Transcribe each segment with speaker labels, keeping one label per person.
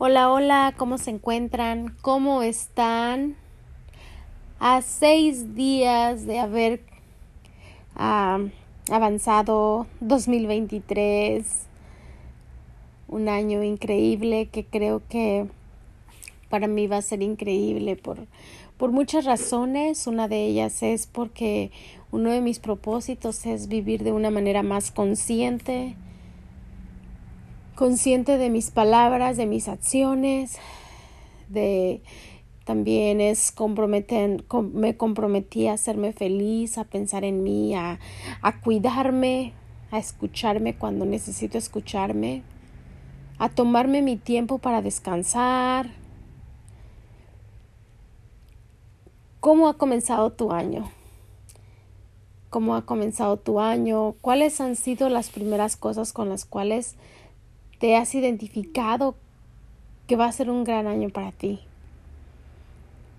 Speaker 1: Hola, hola, ¿cómo se encuentran? ¿Cómo están? A seis días de haber uh, avanzado 2023, un año increíble que creo que para mí va a ser increíble por, por muchas razones. Una de ellas es porque uno de mis propósitos es vivir de una manera más consciente, consciente de mis palabras, de mis acciones, de también es me comprometí a hacerme feliz, a pensar en mí, a, a cuidarme, a escucharme cuando necesito escucharme, a tomarme mi tiempo para descansar. ¿Cómo ha comenzado tu año? ¿Cómo ha comenzado tu año? ¿Cuáles han sido las primeras cosas con las cuales te has identificado que va a ser un gran año para ti.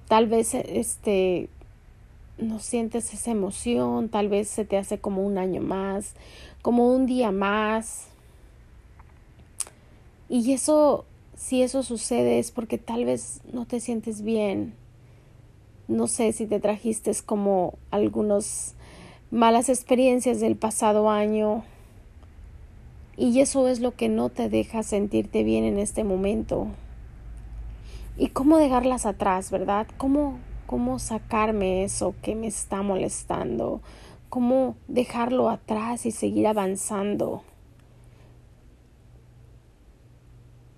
Speaker 1: Tal vez este no sientes esa emoción, tal vez se te hace como un año más, como un día más. Y eso, si eso sucede es porque tal vez no te sientes bien. No sé si te trajiste como algunas malas experiencias del pasado año y eso es lo que no te deja sentirte bien en este momento. ¿Y cómo dejarlas atrás, verdad? ¿Cómo, cómo sacarme eso que me está molestando? ¿Cómo dejarlo atrás y seguir avanzando?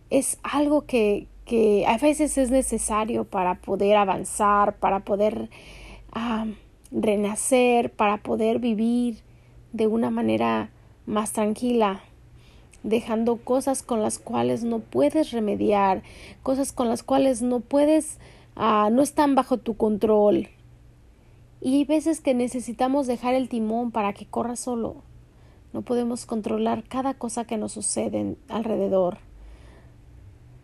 Speaker 1: Es algo que, que a veces es necesario para poder avanzar, para poder ah, renacer, para poder vivir de una manera más tranquila dejando cosas con las cuales no puedes remediar, cosas con las cuales no puedes, uh, no están bajo tu control. Y hay veces que necesitamos dejar el timón para que corra solo. No podemos controlar cada cosa que nos sucede alrededor.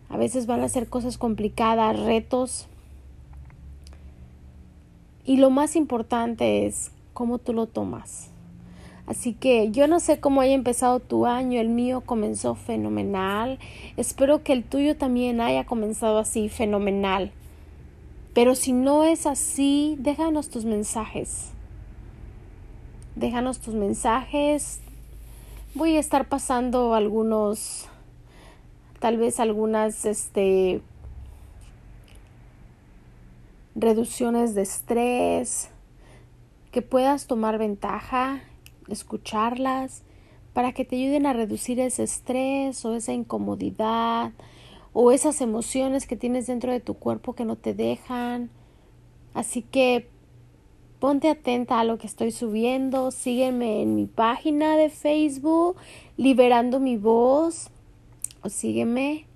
Speaker 1: A veces van a ser cosas complicadas, retos. Y lo más importante es cómo tú lo tomas. Así que yo no sé cómo haya empezado tu año, el mío comenzó fenomenal. Espero que el tuyo también haya comenzado así, fenomenal. Pero si no es así, déjanos tus mensajes. Déjanos tus mensajes. Voy a estar pasando algunos, tal vez algunas, este, reducciones de estrés, que puedas tomar ventaja escucharlas para que te ayuden a reducir ese estrés o esa incomodidad o esas emociones que tienes dentro de tu cuerpo que no te dejan. Así que ponte atenta a lo que estoy subiendo, sígueme en mi página de Facebook, Liberando mi voz, o sígueme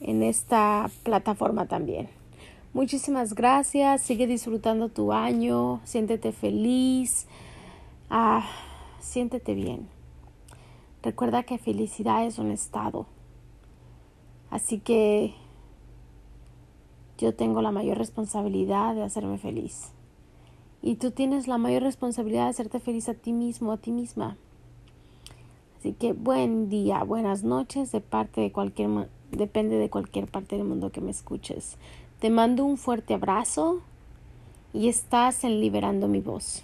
Speaker 1: en esta plataforma también. Muchísimas gracias, sigue disfrutando tu año, siéntete feliz. Ah, siéntete bien. Recuerda que felicidad es un estado. Así que yo tengo la mayor responsabilidad de hacerme feliz. Y tú tienes la mayor responsabilidad de hacerte feliz a ti mismo, a ti misma. Así que buen día, buenas noches de parte de cualquier depende de cualquier parte del mundo que me escuches. Te mando un fuerte abrazo y estás en liberando mi voz.